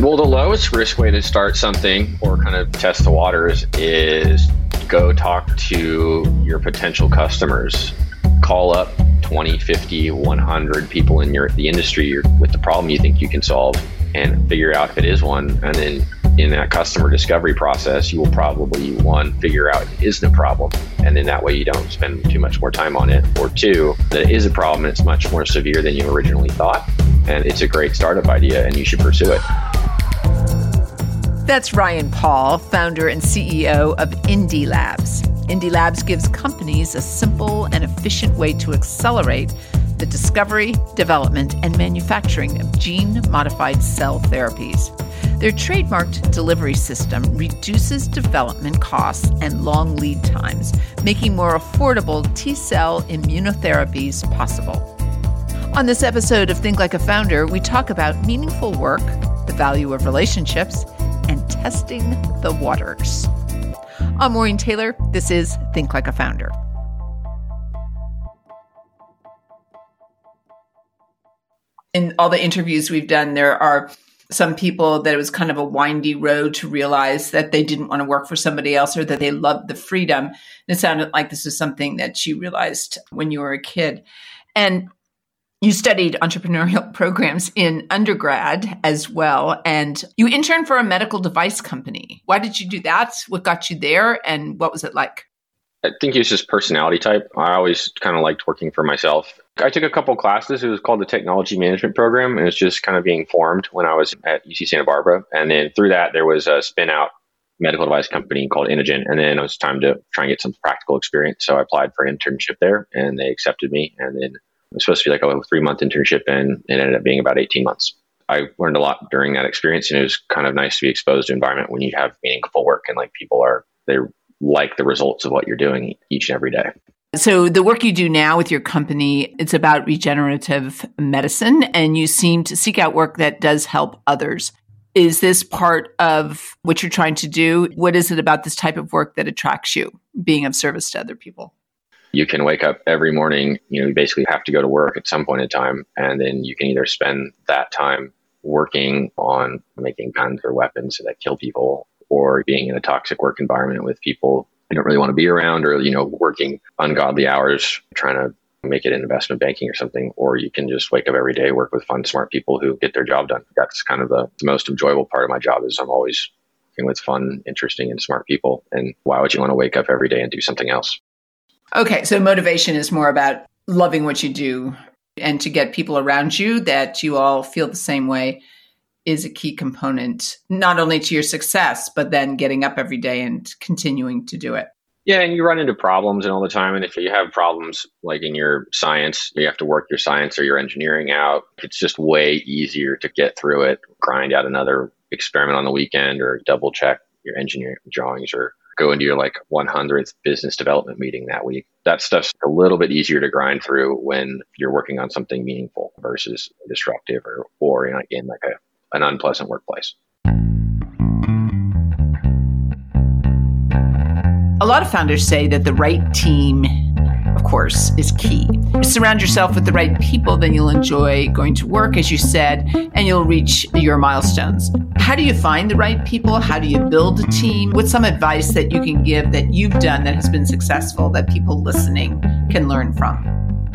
Well, the lowest risk way to start something or kind of test the waters is go talk to your potential customers. Call up 20, 50, 100 people in your the industry with the problem you think you can solve and figure out if it is one. And then in that customer discovery process, you will probably one figure out it isn't a problem, and then that way you don't spend too much more time on it. Or two, that it is a problem and it's much more severe than you originally thought, and it's a great startup idea and you should pursue it. That's Ryan Pawell, founder and CEO of Indee Labs. Indee Labs gives companies a simple and efficient way to accelerate the discovery, development, and manufacturing of gene modified cell therapies. Their trademarked delivery system reduces development costs and long lead times, making more affordable T cell immunotherapies possible. On this episode of Think Like a Founder, we talk about meaningful work, the value of relationships, testing the waters. I'm Maureen Taylor. This is Think Like a Founder. In all the interviews we've done, there are some people that it was kind of a windy road to realize that they didn't want to work for somebody else or that they loved the freedom. And it sounded like this is something that you realized when you were a kid. And you studied entrepreneurial programs in undergrad as well, and you interned for a medical device company. Why did you do that? What got you there, and what was it like? I think it's just personality type. I always kind of liked working for myself. I took a couple classes. It was called the Technology Management Program, and it's just kind of being formed when I was at UC Santa Barbara. And then through that, there was a spin out medical device company called Inogen. And then it was time to try and get some practical experience. So I applied for an internship there, and they accepted me. And then was supposed to be like a three month internship, and it ended up being about 18 months. I learned a lot during that experience, and it was kind of nice to be exposed to environment when you have meaningful work and like people are they like the results of what you're doing each and every day. So the work you do now with your company, it's about regenerative medicine and you seem to seek out work that does help others. Is this part of what you're trying to do? What is it about this type of work that attracts you, being of service to other people? You can wake up every morning, you know, you basically have to go to work at some point in time, and then you can either spend that time working on making guns or weapons that kill people, or being in a toxic work environment with people you don't really want to be around, or you know, working ungodly hours trying to make it in investment banking or something, or you can just wake up every day, work with fun, smart people who get their job done. That's kind of the, the most enjoyable part of my job is I'm always working with fun, interesting, and smart people. And why would you want to wake up every day and do something else? Okay, so motivation is more about loving what you do and to get people around you that you all feel the same way is a key component, not only to your success, but then getting up every day and continuing to do it. Yeah, and you run into problems and all the time. And if you have problems like in your science, you have to work your science or your engineering out. It's just way easier to get through it, grind out another experiment on the weekend or double check your engineering drawings or go into your like 100th business development meeting that week. That stuff's a little bit easier to grind through when you're working on something meaningful versus disruptive or, or in, in like a, an unpleasant workplace. A lot of founders say that the right team of course, is key. Surround yourself with the right people, then you'll enjoy going to work, as you said, and you'll reach your milestones. How do you find the right people? How do you build a team? What's some advice that you can give that you've done that has been successful that people listening can learn from?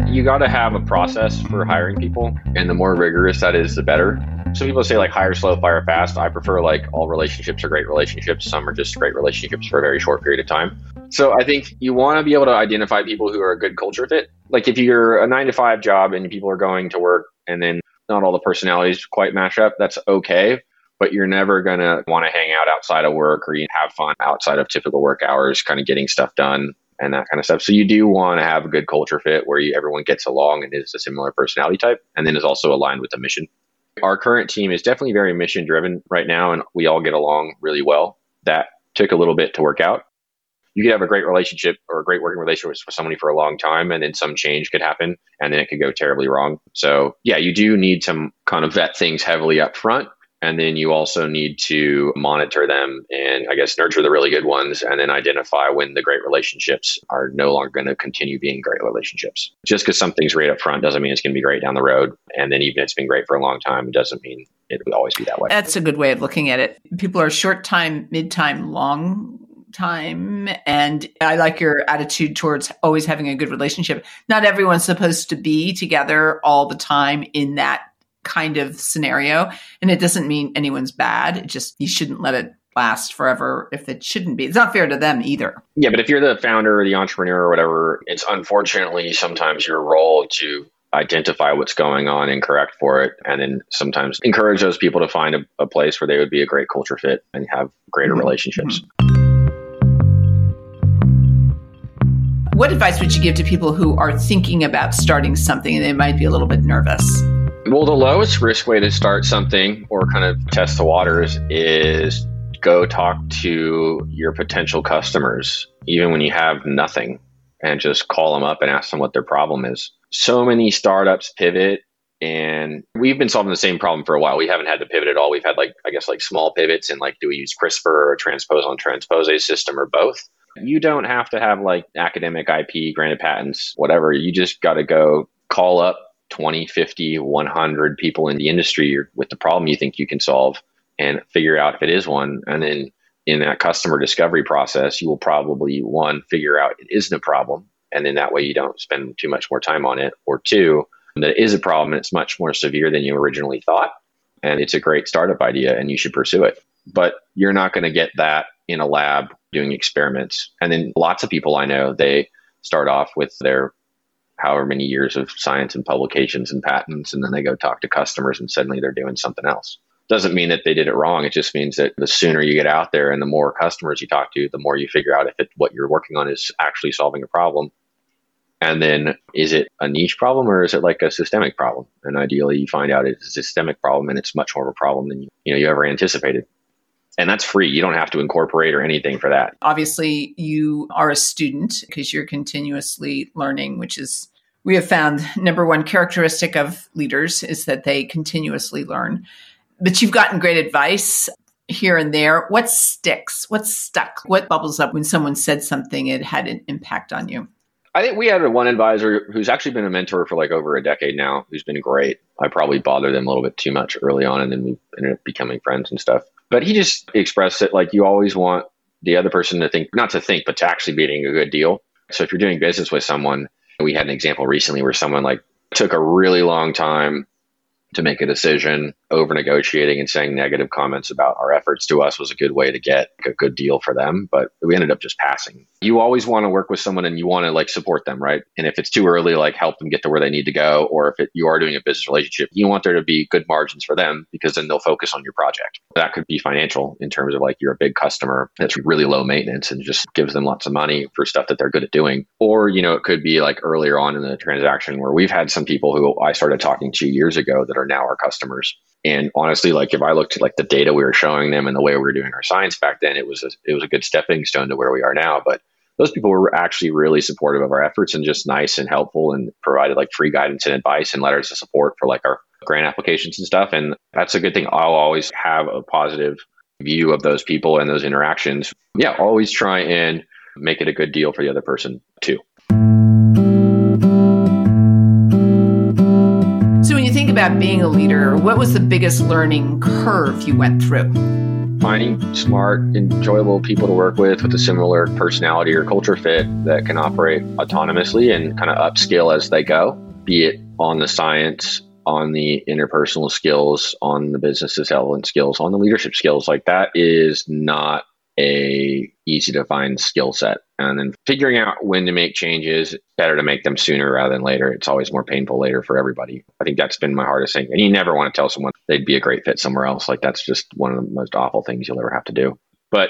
You got to have a process for hiring people, and the more rigorous that is, the better. Some people say like hire slow, fire fast. I prefer like all relationships are great relationships. Some are just great relationships for a very short period of time. So I think you want to be able to identify people who are a good culture fit. Like if you're a nine to five job and people are going to work and then not all the personalities quite match up, that's okay. But you're never going to want to hang out outside of work or you have fun outside of typical work hours, kind of getting stuff done and that kind of stuff. So you do want to have a good culture fit where you, everyone gets along and is a similar personality type and then is also aligned with the mission. Our current team is definitely very mission driven right now and we all get along really well. That took a little bit to work out you could have a great relationship or a great working relationship with somebody for a long time and then some change could happen and then it could go terribly wrong. So yeah, you do need to kind of vet things heavily up front. And then you also need to monitor them and I guess nurture the really good ones and then identify when the great relationships are no longer going to continue being great relationships. Just because something's great up front doesn't mean it's going to be great down the road. And then even if it's been great for a long time, it doesn't mean it would always be that way. That's a good way of looking at it. People are short time, mid time, long time. And I like your attitude towards always having a good relationship. Not everyone's supposed to be together all the time in that kind of scenario. And it doesn't mean anyone's bad. It just, you shouldn't let it last forever if it shouldn't be. It's not fair to them either. Yeah, but if you're the founder or the entrepreneur or whatever, it's unfortunately sometimes your role to identify what's going on and correct for it and then sometimes encourage those people to find a, a place where they would be a great culture fit and have greater mm-hmm. relationships. Mm-hmm. What advice would you give to people who are thinking about starting something and they might be a little bit nervous? Well, the lowest risk way to start something or kind of test the waters is go talk to your potential customers, even when you have nothing, and just call them up and ask them what their problem is. So many startups pivot and we've been solving the same problem for a while. We haven't had to pivot at all. We've had like, I guess, like small pivots and like, do we use CRISPR or transposon transposase system or both? You don't have to have like academic IP, granted patents, whatever. You just got to go call up 20, 50, 100 people in the industry with the problem you think you can solve and figure out if it is one. And then in that customer discovery process, you will probably one, figure out it isn't a problem. And then that way you don't spend too much more time on it. Or two, that it is a problem and it's much more severe than you originally thought. And it's a great startup idea and you should pursue it. But you're not going to get that in a lab doing experiments. And then lots of people I know, they start off with their however many years of science and publications and patents, and then they go talk to customers and suddenly they're doing something else. Doesn't mean that they did it wrong. It just means that the sooner you get out there and the more customers you talk to, the more you figure out if it, what you're working on is actually solving a problem. And then is it a niche problem or is it like a systemic problem? And ideally you find out it's a systemic problem and it's much more of a problem than you, you know you ever anticipated and that's free. You don't have to incorporate or anything for that. Obviously, you are a student because you're continuously learning, which is we have found number one characteristic of leaders is that they continuously learn. But you've gotten great advice here and there. What sticks? What's stuck? What bubbles up when someone said something it had an impact on you? I think we had one advisor who's actually been a mentor for like over a decade now, who's been great. I probably bothered them a little bit too much early on, and then we ended up becoming friends and stuff. But he just expressed it like you always want the other person to think, not to think, but to actually be being a good deal. So if you're doing business with someone, we had an example recently where someone like took a really long time to make a decision, over negotiating and saying negative comments about our efforts to us was a good way to get a good deal for them. But we ended up just passing. You always want to work with someone and you want to like support them, right? And if it's too early, like help them get to where they need to go. Or if it, you are doing a business relationship, you want there to be good margins for them because then they'll focus on your project. That could be financial in terms of like you're a big customer that's really low maintenance and just gives them lots of money for stuff that they're good at doing. Or, you know, it could be like earlier on in the transaction where we've had some people who I started talking to years ago that are now our customers and honestly, like if I looked at like the data we were showing them and the way we were doing our science back then, it was a, it was a good stepping stone to where we are now. But those people were actually really supportive of our efforts and just nice and helpful and provided like free guidance and advice and letters of support for like our grant applications and stuff. And that's a good thing. I'll always have a positive view of those people and those interactions. Yeah, always try and make it a good deal for the other person too. About being a leader, what was the biggest learning curve you went through? Finding smart, enjoyable people to work with with a similar personality or culture fit that can operate autonomously and kind of upskill as they go, be it on the science, on the interpersonal skills, on the business development skills, on the leadership skills. Like that is not a easy to find skill set. And then figuring out when to make changes better to make them sooner rather than later. It's always more painful later for everybody. I think that's been my hardest thing. And you never want to tell someone they'd be a great fit somewhere else. Like that's just one of the most awful things you'll ever have to do. But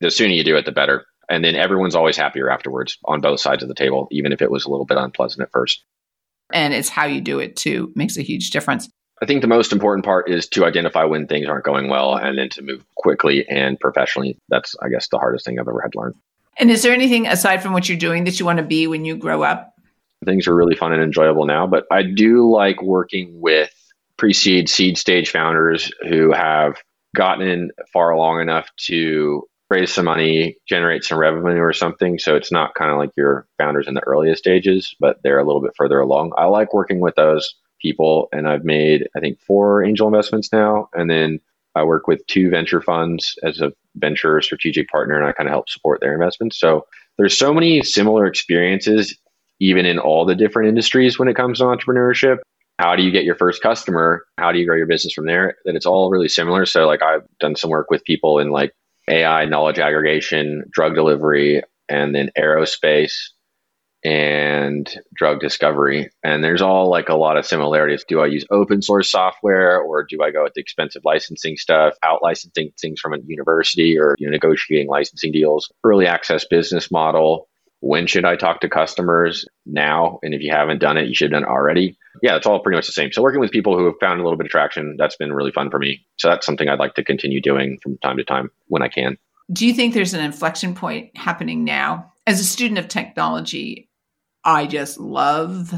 the sooner you do it the better. And then everyone's always happier afterwards on both sides of the table even if it was a little bit unpleasant at first. And it's how you do it too makes a huge difference I think the most important part is to identify when things aren't going well and then to move quickly and professionally. That's, I guess, the hardest thing I've ever had to learn. And is there anything aside from what you're doing that you want to be when you grow up? Things are really fun and enjoyable now, but I do like working with pre seed, seed stage founders who have gotten far along enough to raise some money, generate some revenue or something. So it's not kind of like your founders in the earliest stages, but they're a little bit further along. I like working with those people, and I've made I think four angel investments now, and then I work with two venture funds as a venture strategic partner, and I kind of help support their investments. So there's so many similar experiences, even in all the different industries when it comes to entrepreneurship. How do you get your first customer? How do you grow your business from there? That it's all really similar. So like I've done some work with people in like AI, knowledge aggregation, drug delivery, and then aerospace and drug discovery. And there's all like a lot of similarities. Do I use open source software or do I go with the expensive licensing stuff, out licensing things from a university or you know, negotiating licensing deals, early access business model? When should I talk to customers? Now. And if you haven't done it, you should have done it already. Yeah, it's all pretty much the same. So working with people who have found a little bit of traction, that's been really fun for me. So that's something I'd like to continue doing from time to time when I can. Do you think there's an inflection point happening now? As a student of technology, I just love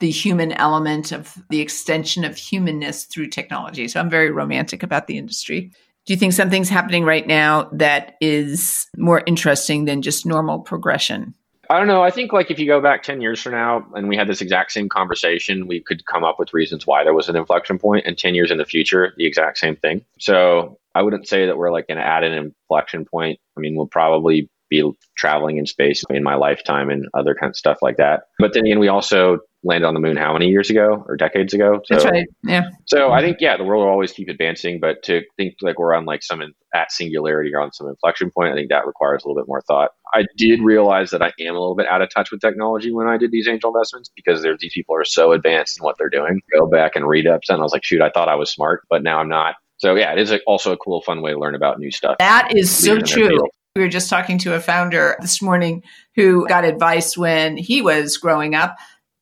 the human element of the extension of humanness through technology. So I'm very romantic about the industry. Do you think something's happening right now that is more interesting than just normal progression? I don't know. I think like if you go back 10 years from now and we had this exact same conversation, we could come up with reasons why there was an inflection point and 10 years in the future, the exact same thing. So I wouldn't say that we're like going to add an inflection point. I mean, we'll probably be traveling in space in my lifetime and other kind of stuff like that. But then again, we also landed on the moon how many years ago or decades ago? So, That's right. Yeah. So I think yeah, the world will always keep advancing, but to think like we're on like some in, at singularity or on some inflection point, I think that requires a little bit more thought. I did realize that I am a little bit out of touch with technology when I did these angel investments because there's these people are so advanced in what they're doing. Go back and read up, and I was like, shoot, I thought I was smart, but now I'm not. So yeah, it is also a cool, fun way to learn about new stuff. That is so true. We were just talking to a founder this morning who got advice when he was growing up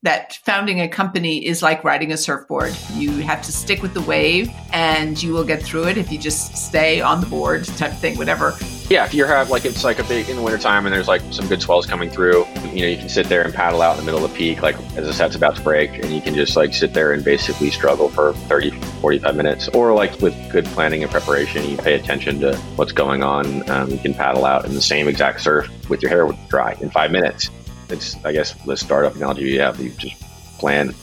that founding a company is like riding a surfboard. You have to stick with the wave and you will get through it if you just stay on the board type of thing, whatever. Yeah, if you have like it's like a big in the wintertime and there's like some good swells coming through, you know, you can sit there and paddle out in the middle of the peak, like as the set's about to break, and you can just like sit there and basically struggle for 30, 45 minutes. Or like with good planning and preparation, you pay attention to what's going on. Um, you can paddle out in the same exact surf with your hair dry in five minutes it's I guess the startup analogy you have. You just plan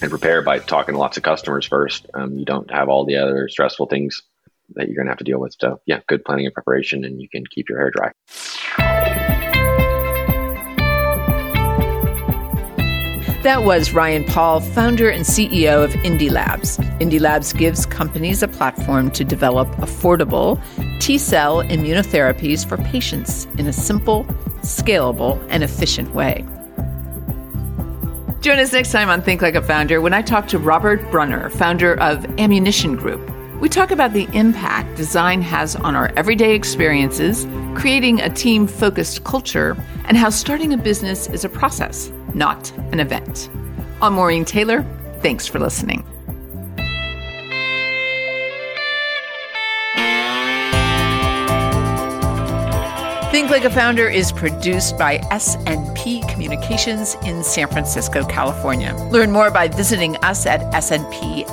and prepare by talking to lots of customers first. Um, you don't have all the other stressful things that you're going to have to deal with. So yeah, good planning and preparation, and you can keep your hair dry. That was Ryan Pawell, founder and CEO of Indee Labs. Indee Labs gives companies a platform to develop affordable T cell immunotherapies for patients in a simple, scalable, and efficient way. Join us next time on Think Like a Founder when I talk to Robert Brunner, founder of Ammunition Group. We talk about the impact design has on our everyday experiences, creating a team focused culture, and how starting a business is a process not an event. I'm Maureen Taylor. Thanks for listening. Think Like a Founder is produced by SNP Communications in San Francisco, California. Learn more by visiting us at snpnet.com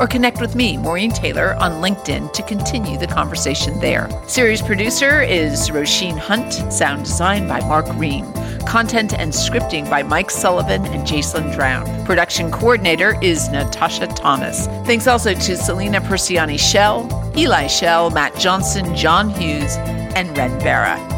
or connect with me, Maureen Taylor, on LinkedIn to continue the conversation there. Series producer is Roisin Hunt, sound design by Mark Ream. Content and scripting by Mike Sullivan and Jason Drown. Production coordinator is Natasha Thomas. Thanks also to Selena Persiani Shell, Eli Shell, Matt Johnson, John Hughes, and Ren Vera.